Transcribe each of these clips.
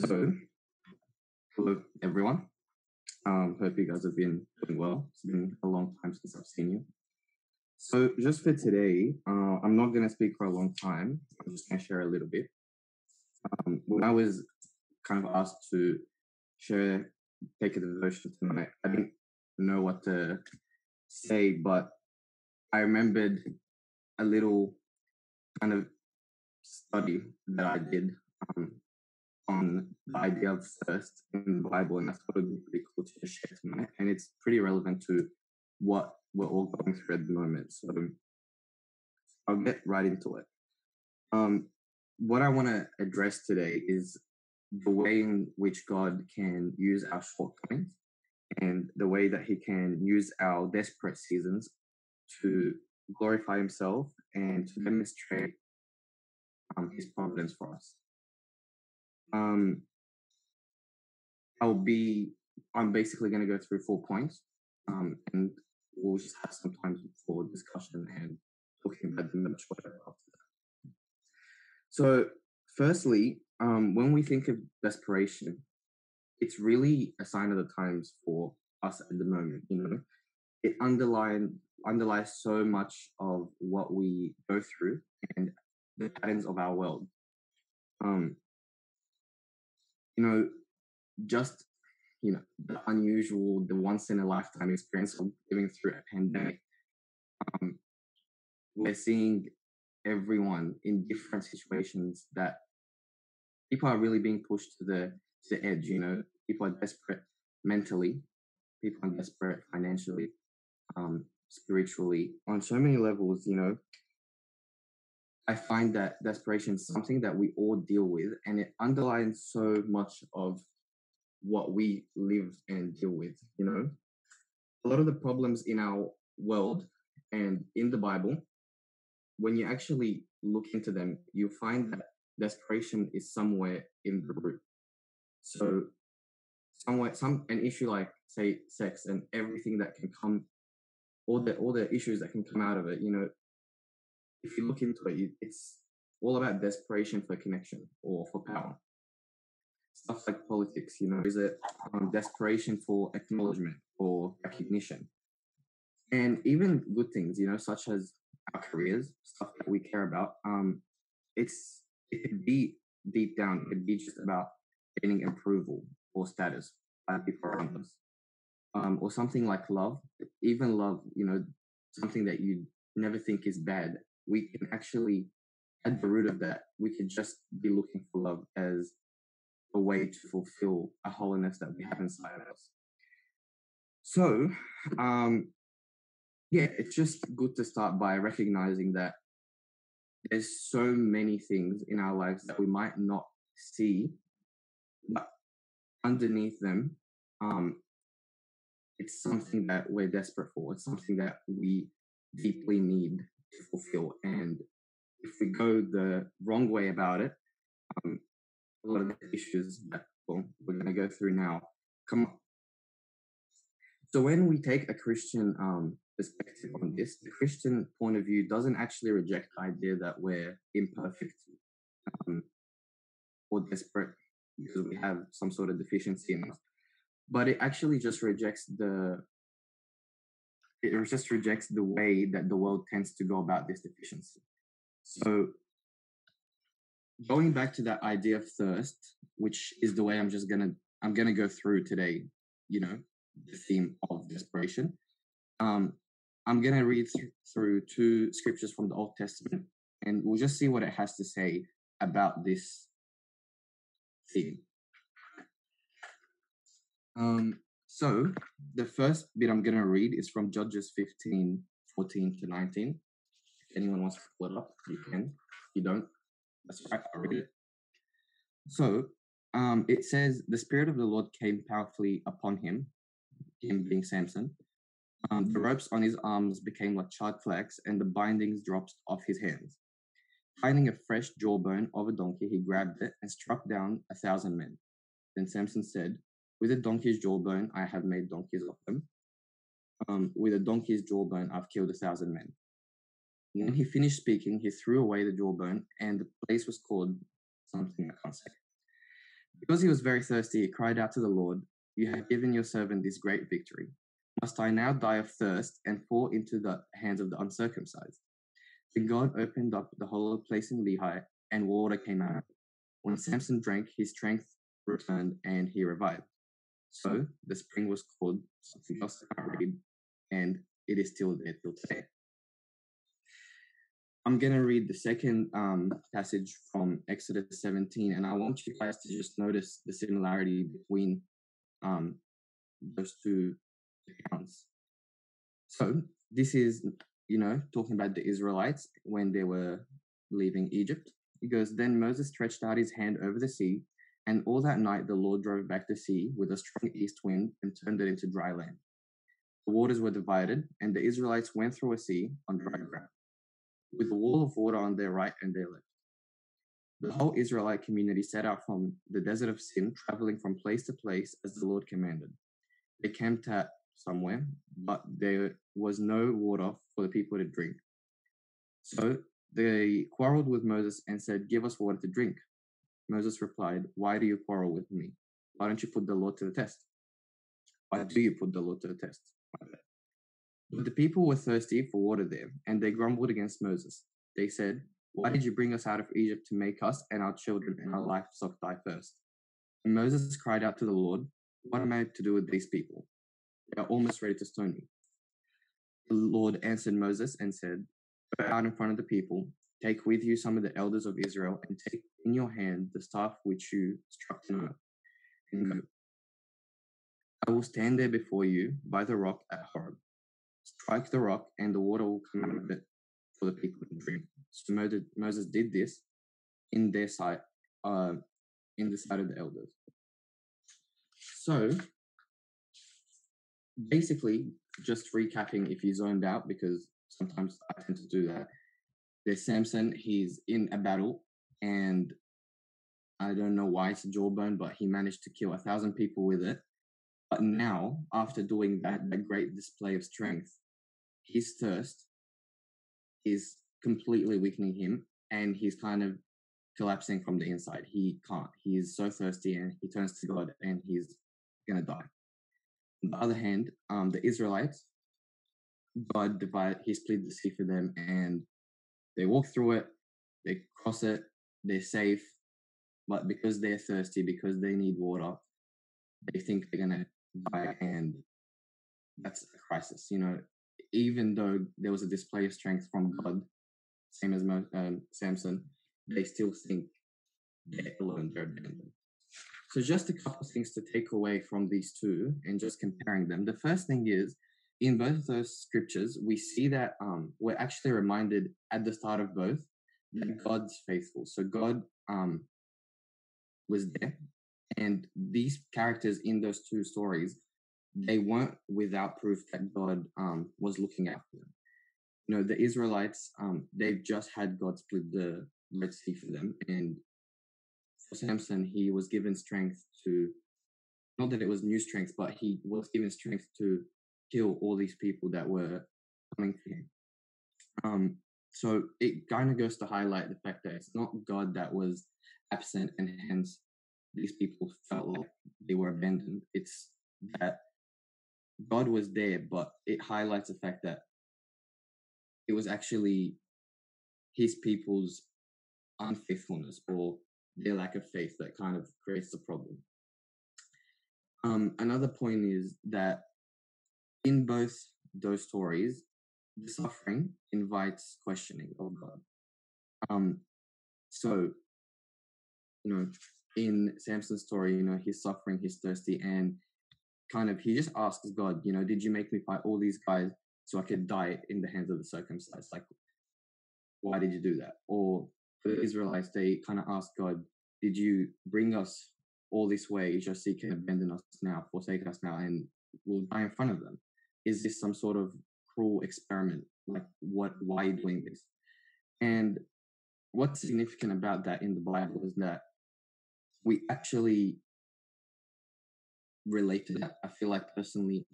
So, hello everyone. Um, hope you guys have been doing well. It's been a long time since I've seen you. So, just for today, uh, I'm not going to speak for a long time. I'm just going to share a little bit. Um, when I was kind of asked to share, take a devotion tonight, I didn't know what to say, but I remembered a little kind of study that I did um, on the idea of thirst in the Bible, and thought it would be pretty cool to share tonight. And it's pretty relevant to what we're all going through at the moment. So I'll get right into it. Um, what I want to address today is the way in which God can use our shortcomings and the way that He can use our desperate seasons to glorify Himself and to demonstrate um, His providence for us. Um, I'll be, I'm basically going to go through four points, um, and we'll just have some time for discussion and talking about them much after that. So, firstly, um, when we think of desperation, it's really a sign of the times for us at the moment. You know, it underline underlies so much of what we go through and the patterns of our world. Um, you know, just you know the unusual, the once in a lifetime experience of living through a pandemic. Um, we're seeing everyone in different situations that people are really being pushed to the to the edge. You know, people are desperate mentally, people are desperate financially, um, spiritually, on so many levels. You know, I find that desperation is something that we all deal with, and it underlines so much of what we live and deal with. You know, a lot of the problems in our world and in the Bible, when you actually look into them, you find that desperation is somewhere in the root. So, somewhere, some an issue like say sex and everything that can come, all the all the issues that can come out of it. You know, if you look into it, it's all about desperation for connection or for power. Stuff like politics, you know, is it um, desperation for acknowledgement or recognition? And even good things, you know, such as our careers, stuff that we care about. Um, it's it could be deep down, it could be just about getting approval or status by people around us. Um, or something like love, even love, you know, something that you never think is bad we can actually, at the root of that, we could just be looking for love as a way to fulfill a holiness that we have inside of us. So, um, yeah, it's just good to start by recognizing that there's so many things in our lives that we might not see, but underneath them, um, it's something that we're desperate for. It's something that we deeply need to fulfill. And if we go the wrong way about it, um, a lot of the issues that well, we're going to go through now come up. So when we take a Christian um, perspective on this, the Christian point of view doesn't actually reject the idea that we're imperfect um, or desperate because we have some sort of deficiency in us, but it actually just rejects the it just rejects the way that the world tends to go about this deficiency. So going back to that idea of thirst, which is the way I'm just gonna I'm gonna go through today, you know, the theme of desperation. Um, I'm gonna read th- through two scriptures from the Old Testament, and we'll just see what it has to say about this theme. Um, so the first bit I'm going to read is from Judges 15, 14 to 19. If anyone wants to pull it up, you can. If you don't, that's right, I'll read it. So um, it says, The Spirit of the Lord came powerfully upon him, him being Samson. Um, the ropes on his arms became like charred flax, and the bindings dropped off his hands. Finding a fresh jawbone of a donkey, he grabbed it and struck down a thousand men. Then Samson said, with a donkey's jawbone, I have made donkeys of them. Um, with a donkey's jawbone, I've killed a thousand men. When he finished speaking, he threw away the jawbone, and the place was called something I can't say. Because he was very thirsty, he cried out to the Lord, You have given your servant this great victory. Must I now die of thirst and fall into the hands of the uncircumcised? Then God opened up the hollow place in Lehi, and water came out. When Samson drank, his strength returned and he revived. So the spring was called something else I can't read, and it is still there till today. I'm going to read the second um, passage from Exodus 17, and I want you guys to just notice the similarity between um, those two accounts. So, this is, you know, talking about the Israelites when they were leaving Egypt. He goes, Then Moses stretched out his hand over the sea, and all that night the Lord drove back the sea with a strong east wind and turned it into dry land. The waters were divided, and the Israelites went through a sea on dry mm. ground, with a wall of water on their right and their left. The whole Israelite community set out from the desert of Sin, traveling from place to place as the Lord commanded. They camped at somewhere, but there was no water for the people to drink. So they quarreled with Moses and said, Give us water to drink. Moses replied, Why do you quarrel with me? Why don't you put the Lord to the test? Why do you put the Lord to the test? But the people were thirsty for water there, and they grumbled against Moses. They said, Why did you bring us out of Egypt to make us and our children and our livestock die first? And Moses cried out to the Lord, What am I to do with these people? They are almost ready to stone me. The Lord answered Moses and said, Go out in front of the people, take with you some of the elders of Israel, and take in your hand the staff which you struck earth, and go. I will stand there before you by the rock at Horeb. Strike the rock, and the water will come out of it for the people to drink. So Moses did this in their sight, uh, in the sight of the elders. So, basically, just recapping if you zoned out, because sometimes I tend to do that. There's Samson, he's in a battle, and I don't know why it's a jawbone, but he managed to kill a thousand people with it. But now, after doing that, that great display of strength, his thirst is completely weakening him and he's kind of collapsing from the inside. He can't. He is so thirsty and he turns to God and he's gonna die. On the other hand, um, the Israelites, God divide he split the sea for them and they walk through it, they cross it, they're safe, but because they're thirsty, because they need water, they think they're gonna die and that's a crisis. You know, even though there was a display of strength from God, same as um, Samson, they still think they're alone, they're abandoned. So, just a couple of things to take away from these two and just comparing them. The first thing is, in both of those scriptures, we see that um, we're actually reminded at the start of both that God's faithful. So, God um, was there, and these characters in those two stories they weren't without proof that God um, was looking after them. You know, the Israelites, um, they've just had God split the Red Sea for them. And for Samson, he was given strength to, not that it was new strength, but he was given strength to kill all these people that were coming to him. Um, so it kind of goes to highlight the fact that it's not God that was absent and hence these people felt like they were abandoned. It's that God was there, but it highlights the fact that it was actually his people's unfaithfulness or their lack of faith that kind of creates the problem. Um, another point is that in both those stories, the suffering invites questioning of God. Um, so, you know, in Samson's story, you know, he's suffering, he's thirsty, and kind of he just asks God, you know, did you make me fight all these guys so I could die in the hands of the circumcised? Like, why did you do that? Or for the Israelites, they kind of ask God, did you bring us all this way just so you can abandon us now, forsake us now, and we'll die in front of them? Is this some sort of cruel experiment? Like, what? Why are you doing this? And what's significant about that in the Bible is that we actually relate to that. I feel like personally,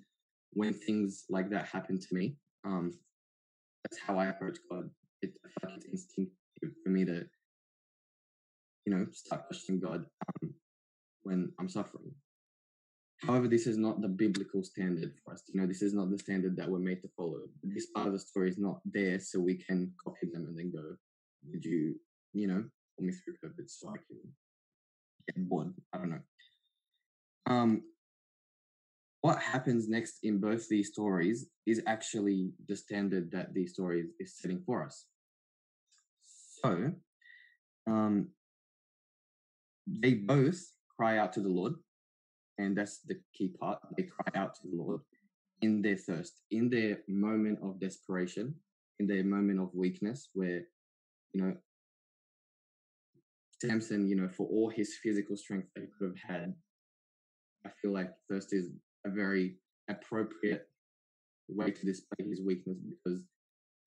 when things like that happen to me, um, that's how I approach God. It, I like it's instinctive for me to, you know, start questioning God. Um, when I'm suffering. However, this is not the biblical standard for us. You know, this is not the standard that we're made to follow. This part of the story is not there so we can copy them and then go, did you, you know, pull me through COVID so I can get bored? I don't know. Um, what happens next in both these stories is actually the standard that these stories is setting for us. So, um, they both cry out to the Lord and that's the key part. They cry out to the Lord in their thirst, in their moment of desperation, in their moment of weakness, where, you know, Samson, you know, for all his physical strength that he could have had, I feel like thirst is a very appropriate way to display his weakness because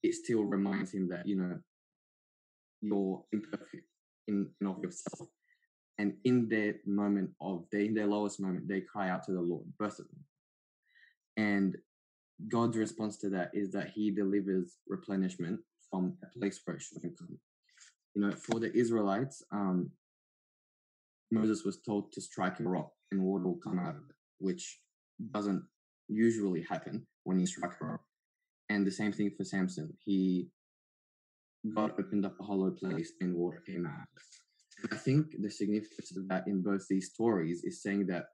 it still reminds him that, you know, you're imperfect in and of yourself and in their moment of they in their lowest moment they cry out to the lord both of them. And god's response to that is that he delivers replenishment from a place where it shouldn't come you know for the israelites um moses was told to strike a rock and water will come out of it which doesn't usually happen when you strike a rock. And the same thing for samson. He god opened up a hollow place and water came out I think the significance of that in both these stories is saying that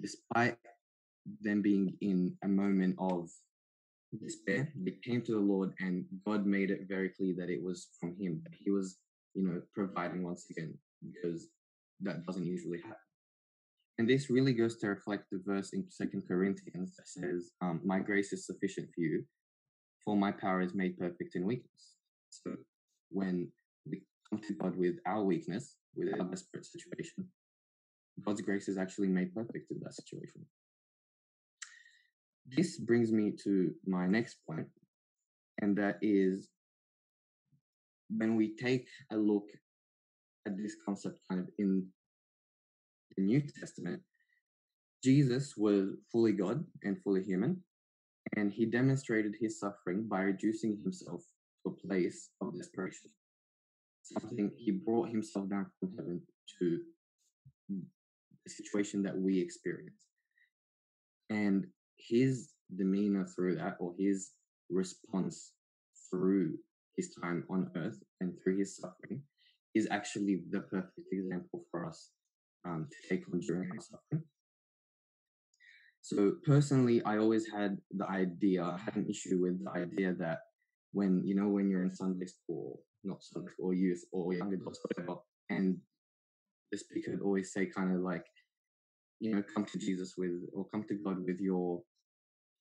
despite them being in a moment of despair, they came to the Lord and God made it very clear that it was from Him, that He was, you know, providing once again, because that doesn't usually happen. And this really goes to reflect the verse in Second Corinthians that says, um, My grace is sufficient for you, for my power is made perfect in weakness. So when God with our weakness, with our desperate situation, God's grace is actually made perfect in that situation. This brings me to my next point, and that is when we take a look at this concept kind of in the New Testament, Jesus was fully God and fully human, and he demonstrated his suffering by reducing himself to a place of desperation something he brought himself down from heaven to the situation that we experience. And his demeanor through that or his response through his time on earth and through his suffering is actually the perfect example for us um, to take on during our suffering. So personally i always had the idea i had an issue with the idea that when you know when you're in sunday school not Sunday or youth or young adults, whatever. And the speaker would always say, kind of like, you know, come to Jesus with, or come to God with your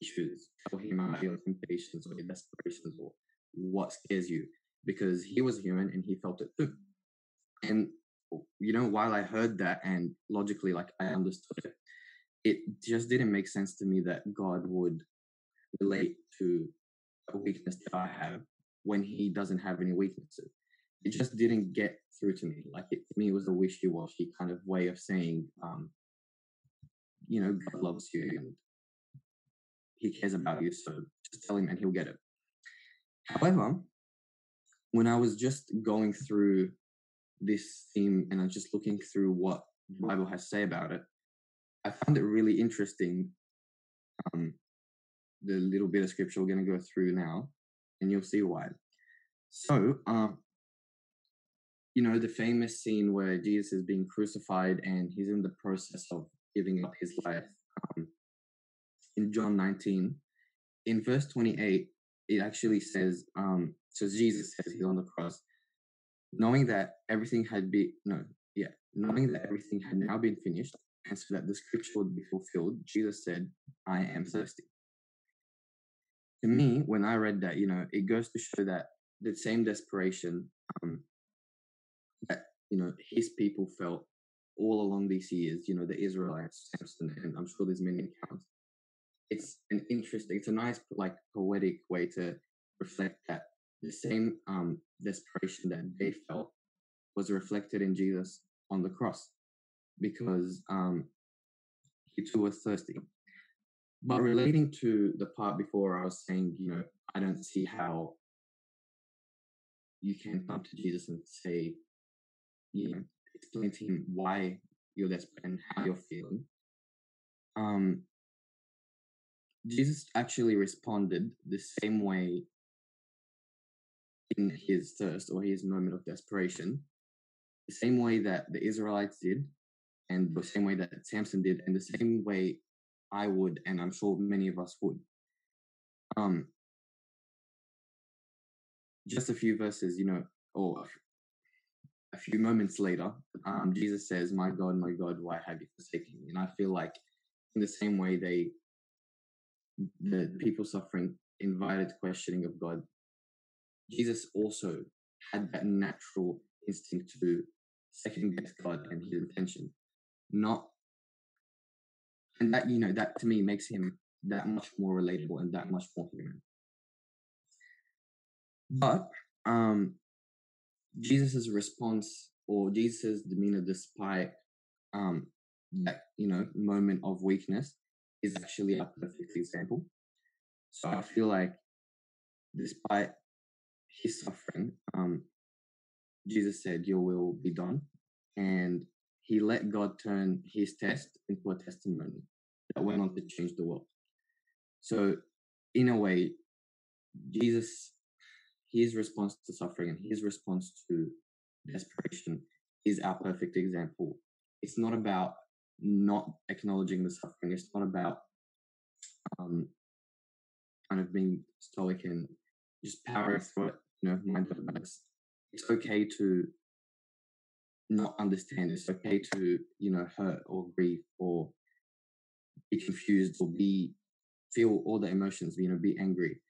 issues, tell him about your temptations or your desperations or what scares you, because he was human and he felt it too. And, you know, while I heard that and logically, like, I understood it, it just didn't make sense to me that God would relate to a weakness that I have when he doesn't have any weaknesses. It just didn't get through to me. Like it, to me, it was a wishy-washy kind of way of saying, um, you know, God loves you and He cares about you. So just tell Him and He'll get it. However, when I was just going through this theme and I'm just looking through what the Bible has to say about it, I found it really interesting. Um, the little bit of scripture we're going to go through now and you'll see why. So, um, you know, the famous scene where Jesus is being crucified and he's in the process of giving up his life um, in John 19. In verse 28, it actually says, um, so Jesus says he's on the cross, knowing that everything had been, no, yeah, knowing that everything had now been finished, and so that the scripture would be fulfilled, Jesus said, I am thirsty to me, when I read that, you know, it goes to show that the same desperation um, that you know his people felt all along these years. You know, the Israelites, Samson, and I'm sure there's many accounts. It's an interesting, it's a nice, like, poetic way to reflect that the same um, desperation that they felt was reflected in Jesus on the cross, because um, he too was thirsty. But relating to the part before, I was saying, you know, I don't see how you can come to Jesus and say, you know, explain to him why you're desperate and how you're feeling, um, Jesus actually responded the same way in his thirst or his moment of desperation, the same way that the Israelites did, and the same way that Samson did, and the same way I would, and I'm sure many of us would. Um, just a few verses, you know, or a few moments later, um, Jesus says, "My God, my God, why have you forsaken me?" And I feel like, in the same way, they, the people suffering, invited questioning of God. Jesus also had that natural instinct to second guess God and His intention, not, and that you know that to me makes him that much more relatable and that much more human. But um, Jesus's response or Jesus's demeanor, despite um, that you know moment of weakness, is actually a perfect example. So I feel like, despite his suffering, um, Jesus said, "Your will be done," and he let God turn his test into a testimony that went on to change the world. So, in a way, Jesus his response to suffering and his response to desperation is our perfect example. It's not about not acknowledging the suffering. It's not about um, kind of being stoic and just powering through it, you know, mind over matters. It's okay to not understand. It's okay to, you know, hurt or grieve or be confused or be feel all the emotions, you know, be angry.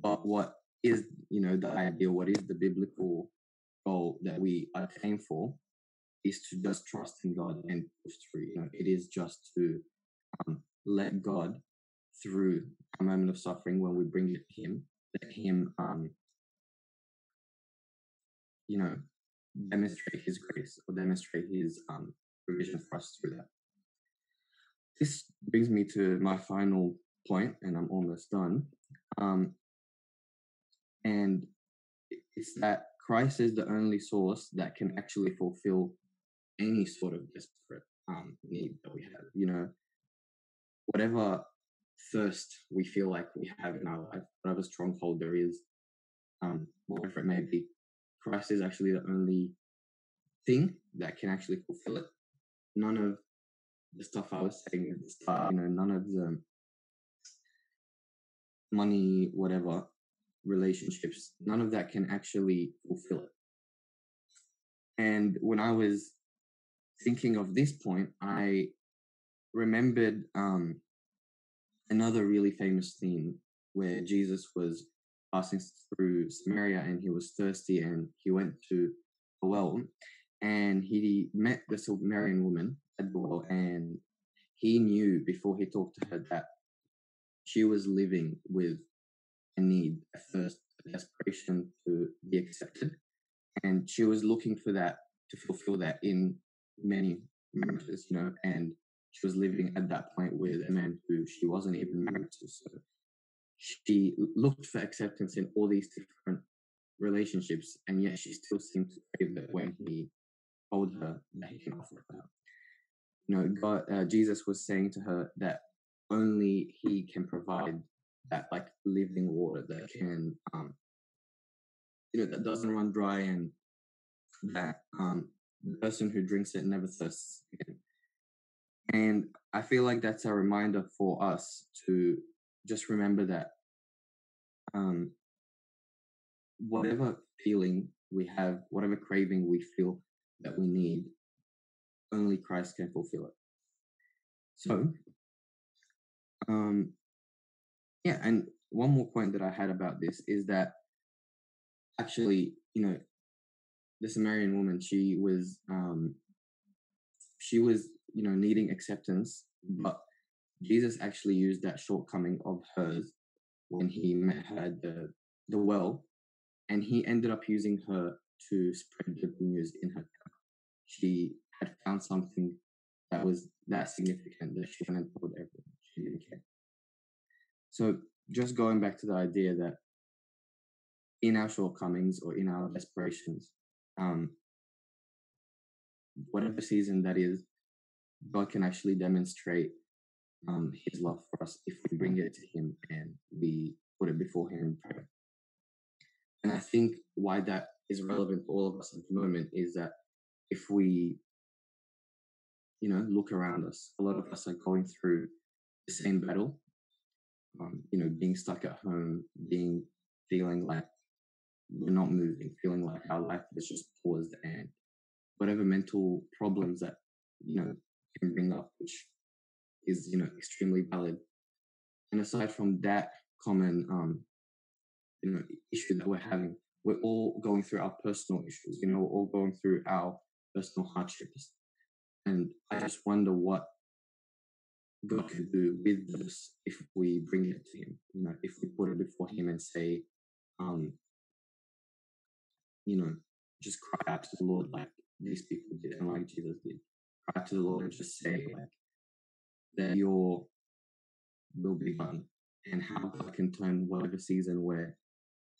But what is you know the ideal what is the biblical goal that we are attain for is to just trust in god and push through you know it is just to um, let god through a moment of suffering when we bring it to him let him um you know demonstrate his grace or demonstrate his um provision for us through that this brings me to my final point and i'm almost done um and it's that Christ is the only source that can actually fulfill any sort of desperate um, need that we have. You know, whatever thirst we feel like we have in our life, whatever stronghold there is, um, whatever it may be, Christ is actually the only thing that can actually fulfill it. None of the stuff I was saying at the start, you know, none of the money, whatever, relationships, none of that can actually fulfill it. And when I was thinking of this point, I remembered um, another really famous scene where Jesus was passing through Samaria and he was thirsty and he went to a well and he met the Samaritan woman at the well and he knew before he talked to her that she was living with a need, a thirst, a desperation to be accepted. And she was looking for that to fulfill that in many marriages, you know, and she was living at that point with a man who she wasn't even married to. So she looked for acceptance in all these different relationships, and yet she still seemed to crave it when he told her that he can offer her. You know, God, uh, Jesus was saying to her that only He can provide that like living water that can um you know that doesn't run dry and that um the person who drinks it never thirsts again. And I feel like that's a reminder for us to just remember that um whatever feeling we have, whatever craving we feel that we need, only Christ can fulfill it. So um yeah, and one more point that I had about this is that actually, you know, the Samaritan woman, she was um she was, you know, needing acceptance, but Jesus actually used that shortcoming of hers when he met her at the the well, and he ended up using her to spread the good news in her town. She had found something that was that significant that she went and told everyone. She didn't care. So just going back to the idea that in our shortcomings or in our aspirations, um, whatever season that is, God can actually demonstrate um, His love for us if we bring it to Him and we put it before Him in prayer. And I think why that is relevant for all of us at the moment is that if we, you know, look around us, a lot of us are going through the same battle. Um, you know, being stuck at home, being feeling like we're not moving, feeling like our life is just paused, and whatever mental problems that you know can bring up, which is you know extremely valid. And aside from that common um, you know issue that we're having, we're all going through our personal issues. You know, we're all going through our personal hardships, and I just wonder what God could do with this if we bring it to Him. You know, if we put it before Him and say, um, you know, just cry out to the Lord like these people did and like Jesus did. Cry to the Lord and just say like that your will be done and how God can turn whatever season we're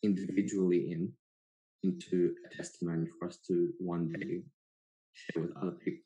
individually in into a testimony for us to one day share with other people.